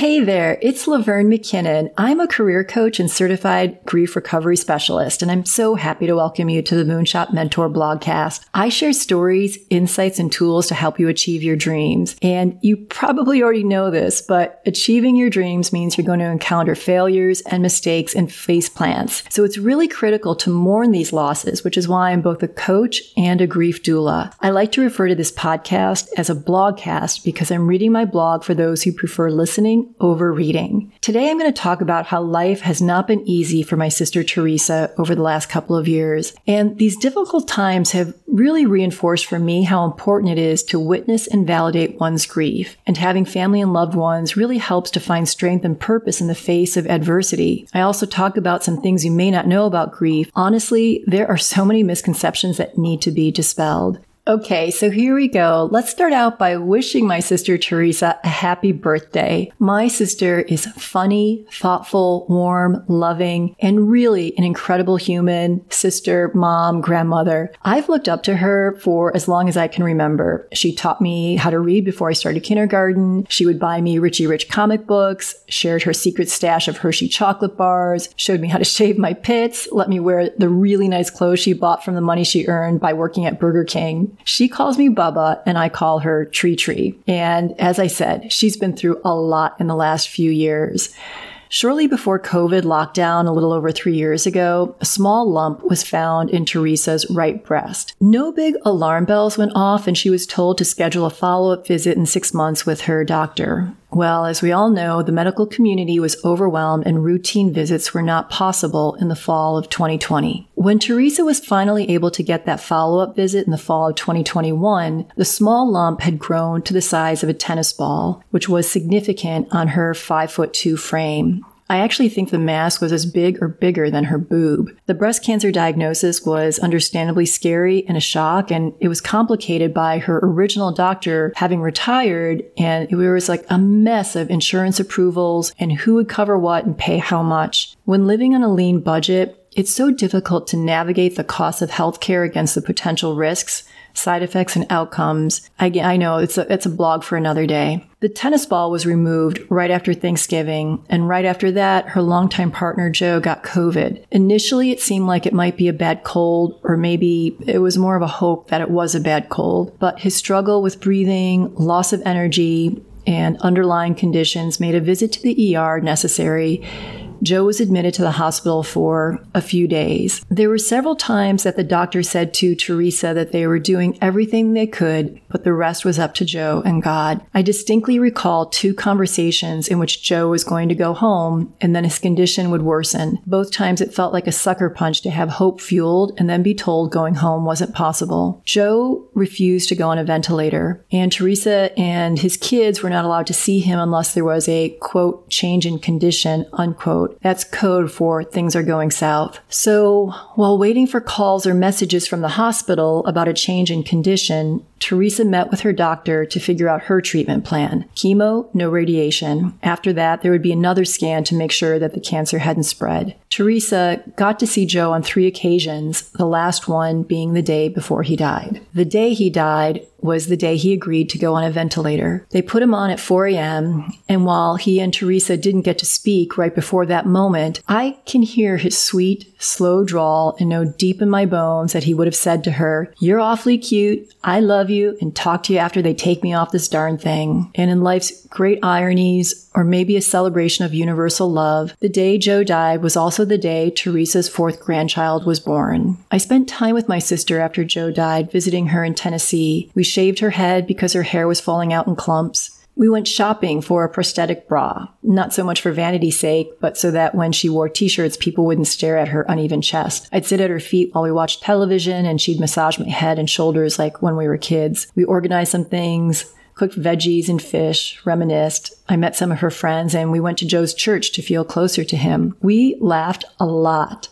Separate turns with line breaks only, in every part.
Hey there, it's Laverne McKinnon. I'm a career coach and certified grief recovery specialist, and I'm so happy to welcome you to the Moonshot Mentor blogcast. I share stories, insights, and tools to help you achieve your dreams. And you probably already know this, but achieving your dreams means you're going to encounter failures and mistakes and face plants. So it's really critical to mourn these losses, which is why I'm both a coach and a grief doula. I like to refer to this podcast as a blogcast because I'm reading my blog for those who prefer listening reading over reading. Today I'm going to talk about how life has not been easy for my sister Teresa over the last couple of years. And these difficult times have really reinforced for me how important it is to witness and validate one's grief. And having family and loved ones really helps to find strength and purpose in the face of adversity. I also talk about some things you may not know about grief. Honestly, there are so many misconceptions that need to be dispelled. Okay, so here we go. Let's start out by wishing my sister Teresa a happy birthday. My sister is funny, thoughtful, warm, loving, and really an incredible human, sister, mom, grandmother. I've looked up to her for as long as I can remember. She taught me how to read before I started kindergarten. She would buy me Richie Rich comic books, shared her secret stash of Hershey chocolate bars, showed me how to shave my pits, let me wear the really nice clothes she bought from the money she earned by working at Burger King. She calls me Bubba and I call her Tree Tree. And as I said, she's been through a lot in the last few years. Shortly before COVID lockdown, a little over three years ago, a small lump was found in Teresa's right breast. No big alarm bells went off, and she was told to schedule a follow up visit in six months with her doctor. Well, as we all know, the medical community was overwhelmed and routine visits were not possible in the fall of 2020. When Teresa was finally able to get that follow up visit in the fall of 2021, the small lump had grown to the size of a tennis ball, which was significant on her 5 foot 2 frame. I actually think the mass was as big or bigger than her boob. The breast cancer diagnosis was understandably scary and a shock, and it was complicated by her original doctor having retired, and it was like a mess of insurance approvals and who would cover what and pay how much. When living on a lean budget, it's so difficult to navigate the cost of healthcare against the potential risks side effects and outcomes. I, I know it's a, it's a blog for another day. The tennis ball was removed right after Thanksgiving, and right after that, her longtime partner Joe got COVID. Initially, it seemed like it might be a bad cold, or maybe it was more of a hope that it was a bad cold. But his struggle with breathing, loss of energy, and underlying conditions made a visit to the ER necessary Joe was admitted to the hospital for a few days. There were several times that the doctor said to Teresa that they were doing everything they could, but the rest was up to Joe and God. I distinctly recall two conversations in which Joe was going to go home and then his condition would worsen. Both times it felt like a sucker punch to have hope fueled and then be told going home wasn't possible. Joe refused to go on a ventilator, and Teresa and his kids were not allowed to see him unless there was a quote change in condition unquote That's code for things are going south. So while waiting for calls or messages from the hospital about a change in condition, Teresa met with her doctor to figure out her treatment plan. Chemo, no radiation. After that, there would be another scan to make sure that the cancer hadn't spread. Teresa got to see Joe on three occasions, the last one being the day before he died. The day he died, was the day he agreed to go on a ventilator. They put him on at 4 a.m., and while he and Teresa didn't get to speak right before that moment, I can hear his sweet, slow drawl and know deep in my bones that he would have said to her, You're awfully cute, I love you, and talk to you after they take me off this darn thing. And in life's great ironies, or maybe a celebration of universal love, the day Joe died was also the day Teresa's fourth grandchild was born. I spent time with my sister after Joe died, visiting her in Tennessee. We shaved her head because her hair was falling out in clumps. We went shopping for a prosthetic bra, not so much for vanity's sake, but so that when she wore t-shirts, people wouldn't stare at her uneven chest. I'd sit at her feet while we watched television and she'd massage my head and shoulders like when we were kids. We organized some things, cooked veggies and fish, reminisced. I met some of her friends and we went to Joe's church to feel closer to him. We laughed a lot.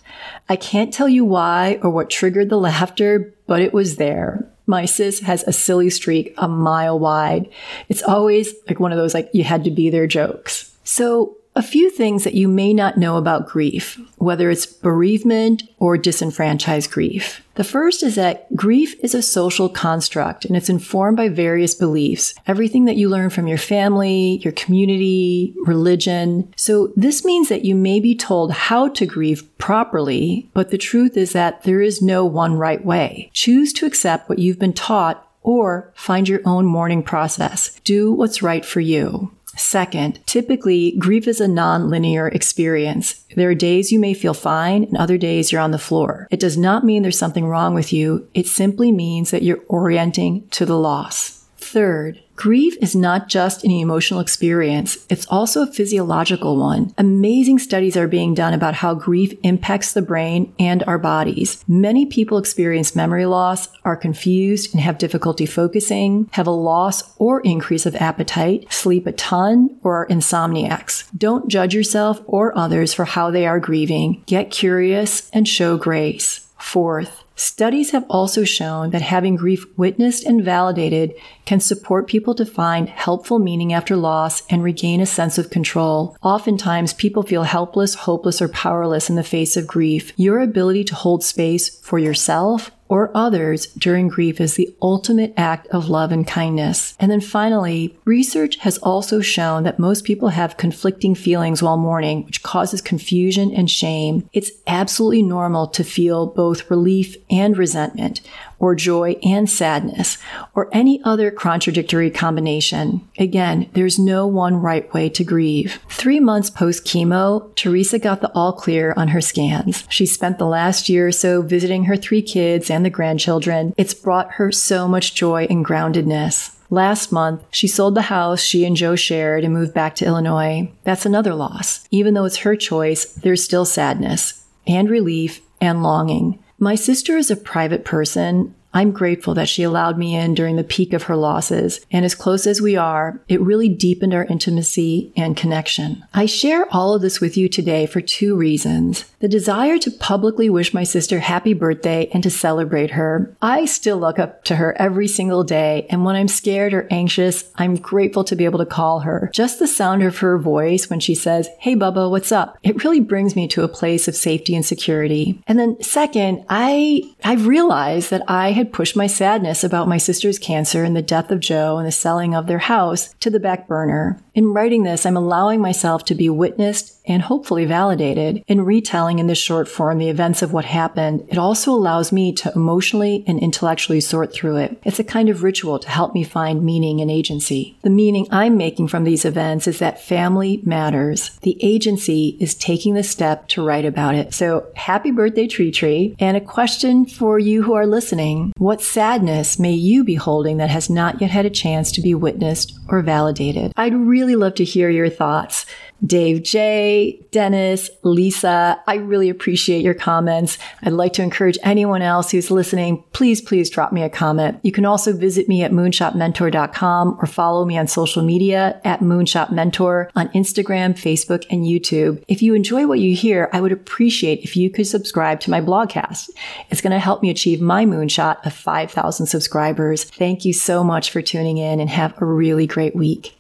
I can't tell you why or what triggered the laughter, but it was there. My sis has a silly streak a mile wide. It's always like one of those like you had to be there jokes. So A few things that you may not know about grief, whether it's bereavement or disenfranchised grief. The first is that grief is a social construct and it's informed by various beliefs. Everything that you learn from your family, your community, religion. So this means that you may be told how to grieve properly, but the truth is that there is no one right way. Choose to accept what you've been taught or find your own mourning process. Do what's right for you. Second, typically grief is a non-linear experience. There are days you may feel fine and other days you're on the floor. It does not mean there's something wrong with you. It simply means that you're orienting to the loss. Third, Grief is not just an emotional experience, it's also a physiological one. Amazing studies are being done about how grief impacts the brain and our bodies. Many people experience memory loss, are confused and have difficulty focusing, have a loss or increase of appetite, sleep a ton, or are insomniacs. Don't judge yourself or others for how they are grieving. Get curious and show grace. Fourth, Studies have also shown that having grief witnessed and validated can support people to find helpful meaning after loss and regain a sense of control. Oftentimes, people feel helpless, hopeless, or powerless in the face of grief. Your ability to hold space for yourself or others during grief is the ultimate act of love and kindness. And then finally, research has also shown that most people have conflicting feelings while mourning, which causes confusion and shame. It's absolutely normal to feel both relief and resentment or joy and sadness, or any other contradictory combination. Again, there's no one right way to grieve. Three months post chemo, Teresa got the all clear on her scans. She spent the last year or so visiting her three kids and the grandchildren. It's brought her so much joy and groundedness. Last month, she sold the house she and Joe shared and moved back to Illinois. That's another loss. Even though it's her choice, there's still sadness and relief and longing. My sister is a private person. I'm grateful that she allowed me in during the peak of her losses, and as close as we are, it really deepened our intimacy and connection. I share all of this with you today for two reasons. The desire to publicly wish my sister happy birthday and to celebrate her. I still look up to her every single day, and when I'm scared or anxious, I'm grateful to be able to call her. Just the sound of her voice when she says, Hey Bubba, what's up? It really brings me to a place of safety and security. And then second, I, I've realized that I had pushed my sadness about my sister's cancer and the death of Joe and the selling of their house to the back burner. In writing this, I'm allowing myself to be witnessed and hopefully validated in retelling in this short form the events of what happened. It also allows me to emotionally and intellectually sort through it. It's a kind of ritual to help me find meaning and agency. The meaning I'm making from these events is that family matters. The agency is taking the step to write about it. So happy birthday, Tree Tree. And a question for you who are listening. What sadness may you be holding that has not yet had a chance to be witnessed or validated? I'd really love to hear your thoughts. Dave J, Dennis, Lisa, I really appreciate your comments. I'd like to encourage anyone else who's listening, please, please drop me a comment. You can also visit me at moonshotmentor.com or follow me on social media at moonshotmentor on Instagram, Facebook, and YouTube. If you enjoy what you hear, I would appreciate if you could subscribe to my blogcast. It's going to help me achieve my moonshot of 5,000 subscribers. Thank you so much for tuning in and have a really great week.